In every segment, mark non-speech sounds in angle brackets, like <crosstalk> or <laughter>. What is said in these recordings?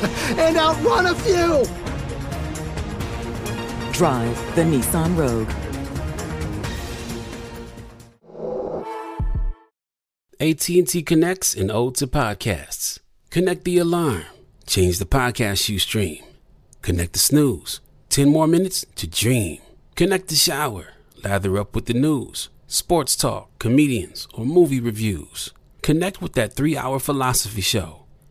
Whoa! <laughs> and outrun a few! Drive the Nissan Rogue. AT&T connects an ode to podcasts. Connect the alarm. Change the podcast you stream. Connect the snooze. 10 more minutes to dream. Connect the shower. Lather up with the news, sports talk, comedians, or movie reviews. Connect with that three hour philosophy show.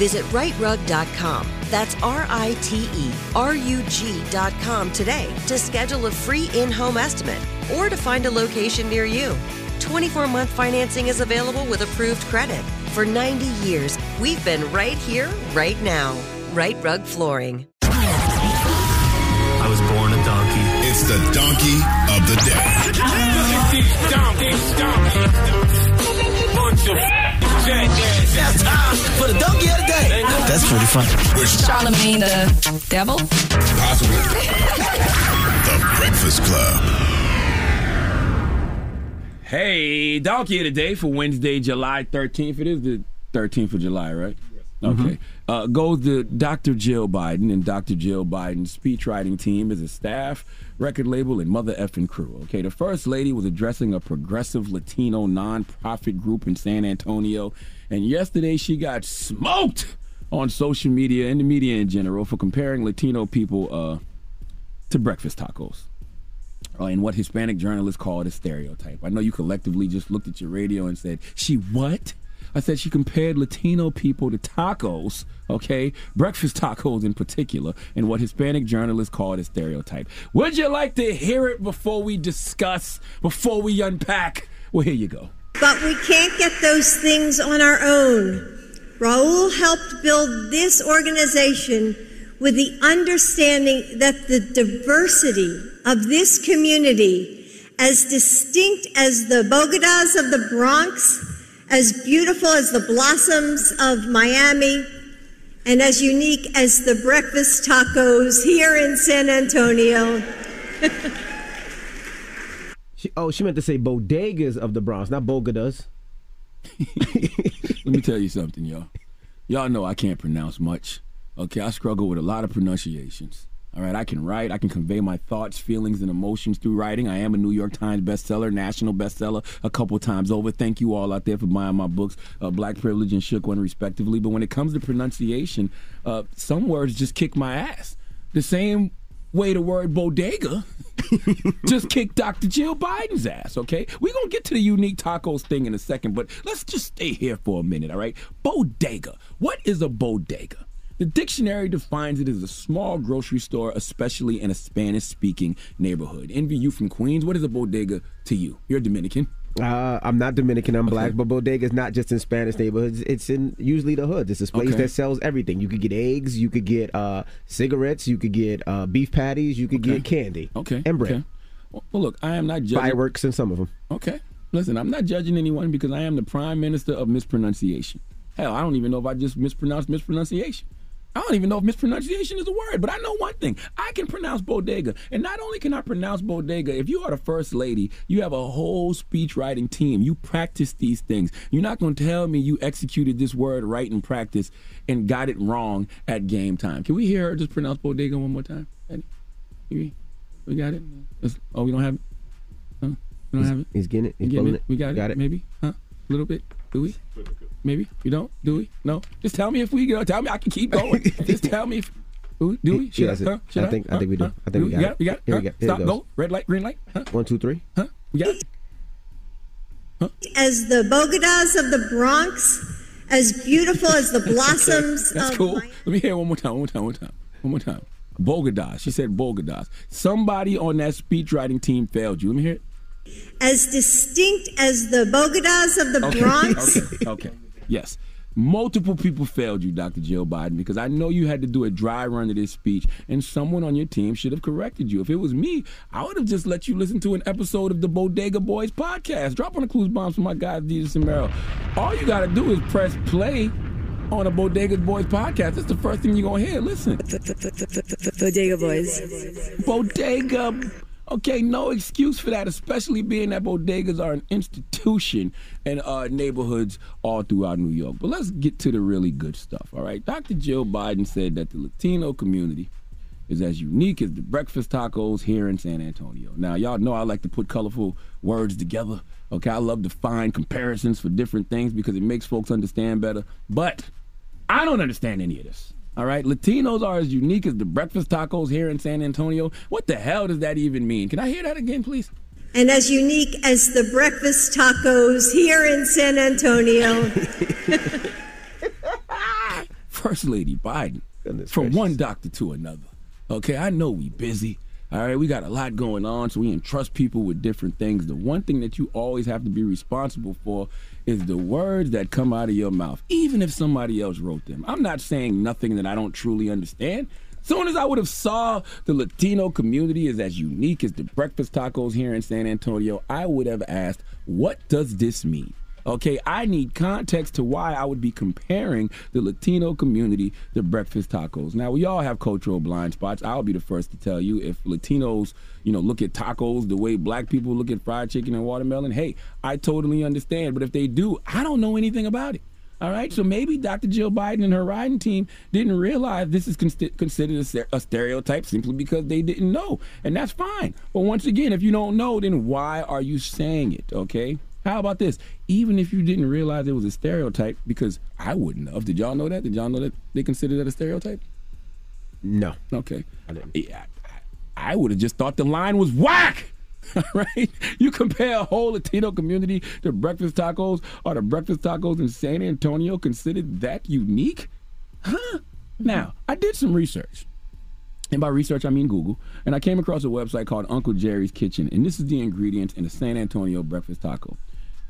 Visit riterug.com. That's R I T E R U G.com today to schedule a free in home estimate or to find a location near you. 24 month financing is available with approved credit. For 90 years, we've been right here, right now. Rite Rug Flooring. I was born a donkey. It's the donkey of the day. That's pretty funny. Charlamagne the devil? Possibly. the Breakfast Club. Hey, donkey of the day for Wednesday, July 13th. It is the 13th of July, right? Yes. Okay. Uh, goes to Dr. Jill Biden and Dr. Jill Biden's speechwriting team as a staff, record label, and mother effing crew. Okay. The first lady was addressing a progressive Latino nonprofit group in San Antonio, and yesterday she got smoked on social media and the media in general for comparing Latino people uh, to breakfast tacos uh, and what Hispanic journalists call a stereotype. I know you collectively just looked at your radio and said, "She what?" I said she compared Latino people to tacos, okay, breakfast tacos in particular, and what Hispanic journalists call a stereotype. Would you like to hear it before we discuss, before we unpack? Well, here you go. But we can't get those things on our own. Raul helped build this organization with the understanding that the diversity of this community, as distinct as the Bogotas of the Bronx, as beautiful as the blossoms of Miami, and as unique as the breakfast tacos here in San Antonio. She, oh, she meant to say bodegas of the Bronx, not bogotas. <laughs> Let me tell you something, y'all. Y'all know I can't pronounce much. Okay, I struggle with a lot of pronunciations. All right, I can write, I can convey my thoughts, feelings, and emotions through writing. I am a New York Times bestseller, national bestseller a couple times over. Thank you all out there for buying my books, uh, Black Privilege and Shook One, respectively. But when it comes to pronunciation, uh, some words just kick my ass. The same way the word bodega <laughs> just kicked Dr. Jill Biden's ass, okay? We're going to get to the unique tacos thing in a second, but let's just stay here for a minute, all right? Bodega. What is a bodega? The dictionary defines it as a small grocery store, especially in a Spanish speaking neighborhood. Envy you from Queens, what is a bodega to you? You're Dominican. Uh, I'm not Dominican. I'm black, but bodega is not just in Spanish neighborhoods. It's in usually the hoods. It's a place Okay. that sells everything. You could get eggs, you could get uh, cigarettes, you could get uh, beef patties, you could get candy, Okay. and bread, Okay. Well, well, look, I am not judging. fireworks, and some of them. Okay. Listen, I'm not judging anyone because I am the prime minister of mispronunciation. Hell, I don't even know if I just mispronounced mispronunciation. I don't even know if mispronunciation is a word, but I know one thing. I can pronounce bodega. And not only can I pronounce bodega, if you are the first lady, you have a whole speech writing team. You practice these things. You're not going to tell me you executed this word right in practice and got it wrong at game time. Can we hear her just pronounce bodega one more time? Eddie? We, we got it? Oh, we don't have it? Huh? We don't He's, have it? he's getting it. He's getting it? it. We got, Got it. it. Maybe? Huh? A little bit? Do we? Maybe? We don't? Do we? No? Just tell me if we go. Tell me I can keep going. <laughs> Just tell me if. Do we? Do we? Should has I? it. Huh? Should I think- I Huh? think we do. Huh? I think we Do got got it. We got it? Here we Huh? go. Here Stop. Go. Red light, green light. Huh? One, two, three. Huh? We got it? Huh? As the Bogotas of the Bronx, as beautiful as the <laughs> blossoms That's of cool. my- Let me hear it one more time. One more time. One more time. One more time. Bogadas. She said Bogadas. Somebody on that speech writing team failed you. Let me hear it. as distinct as the Bogotas of the Bronx. okay. Okay. Yes. Multiple people failed you, Dr. Jill Biden, because I know you had to do a dry run to this speech, and someone on your team should have corrected you. If it was me, I would have just let you listen to an episode of the Bodega Boys podcast. Drop on the clues bombs for my guys, Desus and Mero. All you got to do is press play on a Bodega Boys podcast. That's the first thing you're going to hear. Listen. Bodega Boys. Bodega. Okay, no excuse for that, especially being that bodegas are an institution in uh, neighborhoods all throughout New York. But let's get to the really good stuff, all right? Dr. Jill Biden said that the Latino community is as unique as the breakfast tacos here in San Antonio. Now, y'all know I like to put colorful words together. Okay, I love to find comparisons for different things because it makes folks understand better. But I don't understand any of this. All right, Latinos are as unique as the breakfast tacos here in San Antonio. What the hell does that even mean? Can I hear that again, please? and as unique as the breakfast tacos here in San Antonio. <laughs> First Lady Biden, from one doctor to another. Okay, I know we busy. All right, we got a lot going on, so we entrust people with different things. The one thing that you always have to be responsible for is the words that come out of your mouth, even if somebody else wrote them. I'm not saying nothing that I don't truly understand. Soon as I would have saw the Latino community is as unique as the breakfast tacos here in San Antonio, I would have asked, what does this mean? Okay, I need context to why I would be comparing the Latino community to breakfast tacos. Now, we all have cultural blind spots. I'll be the first to tell you if Latinos, you know, look at tacos the way black people look at fried chicken and watermelon, hey, I totally understand. But if they do, I don't know anything about it. All right, so maybe Dr. Jill Biden and her riding team didn't realize this is con- considered a stereotype simply because they didn't know, and that's fine. But once again, if you don't know, then why are you saying it? Okay. How about this? Even if you didn't realize it was a stereotype, because I wouldn't have. Did y'all know that? Did y'all know that they consider that a stereotype? No. Okay. I didn't. Yeah, I, I would have just thought the line was whack. <laughs> right? You compare a whole Latino community to breakfast tacos, are the breakfast tacos in San Antonio considered that unique? Huh? Now, I did some research. And by research, I mean Google. And I came across a website called Uncle Jerry's Kitchen. And this is the ingredients in a San Antonio breakfast taco.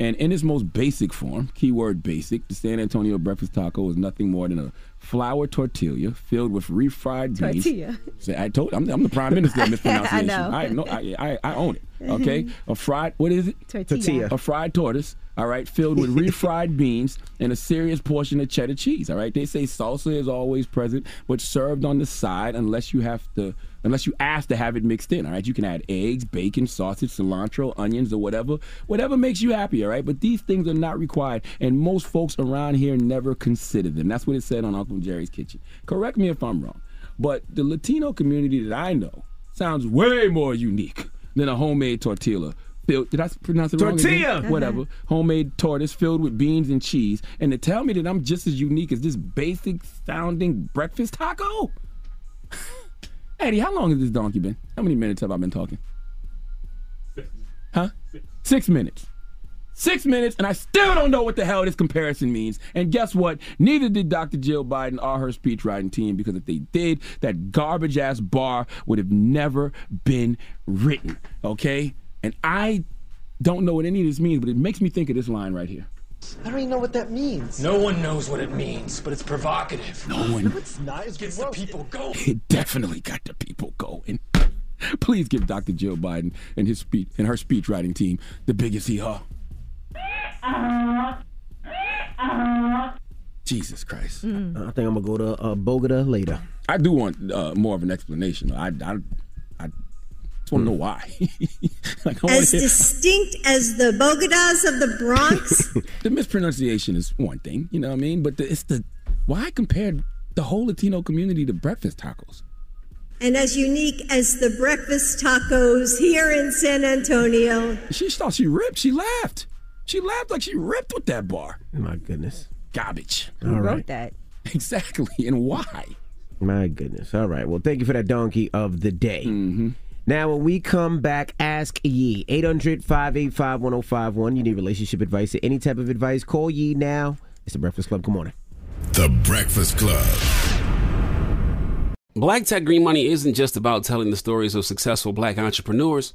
And in its most basic form, keyword basic, the San Antonio breakfast taco is nothing more than a flour tortilla filled with refried beans. Tortilla. Say, I told I'm, I'm the prime minister of <laughs> mispronunciation. I know. I, know I, I, I own it. Okay, a fried what is it? Tortilla. Tortilla. A fried tortoise. All right, filled with refried <laughs> beans and a serious portion of cheddar cheese. All right, they say salsa is always present, but served on the side unless you have to, unless you ask to have it mixed in. All right, you can add eggs, bacon, sausage, cilantro, onions, or whatever, whatever makes you happy. All right, but these things are not required, and most folks around here never consider them. That's what it said on Uncle Jerry's Kitchen. Correct me if I'm wrong, but the Latino community that I know sounds way more unique than a homemade tortilla. Filled, did I pronounce it wrong? Tortilla! Uh-huh. Whatever. Homemade tortoise filled with beans and cheese. And to tell me that I'm just as unique as this basic sounding breakfast taco? <laughs> Eddie, how long has this donkey been? How many minutes have I been talking? Huh? Six minutes. Six minutes, and I still don't know what the hell this comparison means. And guess what? Neither did Dr. Jill Biden or her speechwriting team, because if they did, that garbage ass bar would have never been written. Okay? And I don't know what any of this means, but it makes me think of this line right here. I don't even know what that means. No one knows what it means, but it's provocative. No one. No, it's not. It's Gets the people going. It definitely got the people going. <laughs> Please give Dr. Jill Biden and his speech and her speech writing team the biggest hee haw. Jesus Christ. I think I'm gonna go to uh, Bogota later. I do want uh, more of an explanation. I, I, I just want to know why. <laughs> like, As hear- distinct as the Bogotas of the Bronx, <laughs> the mispronunciation is one thing, you know what I mean? But the, it's the why compare the whole Latino community to breakfast tacos? and as unique as the breakfast tacos here in San Antonio. She thought she ripped. She laughed. She laughed like she ripped with that bar. My goodness. Garbage. Who All right. that? Exactly. And why? My goodness. All right. Well, thank you for that donkey of the day. Mm-hmm. Now, when we come back, ask Yee. 800 585 1051. You need relationship advice or any type of advice, call Yee now. It's the Breakfast Club. Good morning. The Breakfast Club. Black Tech Green Money isn't just about telling the stories of successful black entrepreneurs.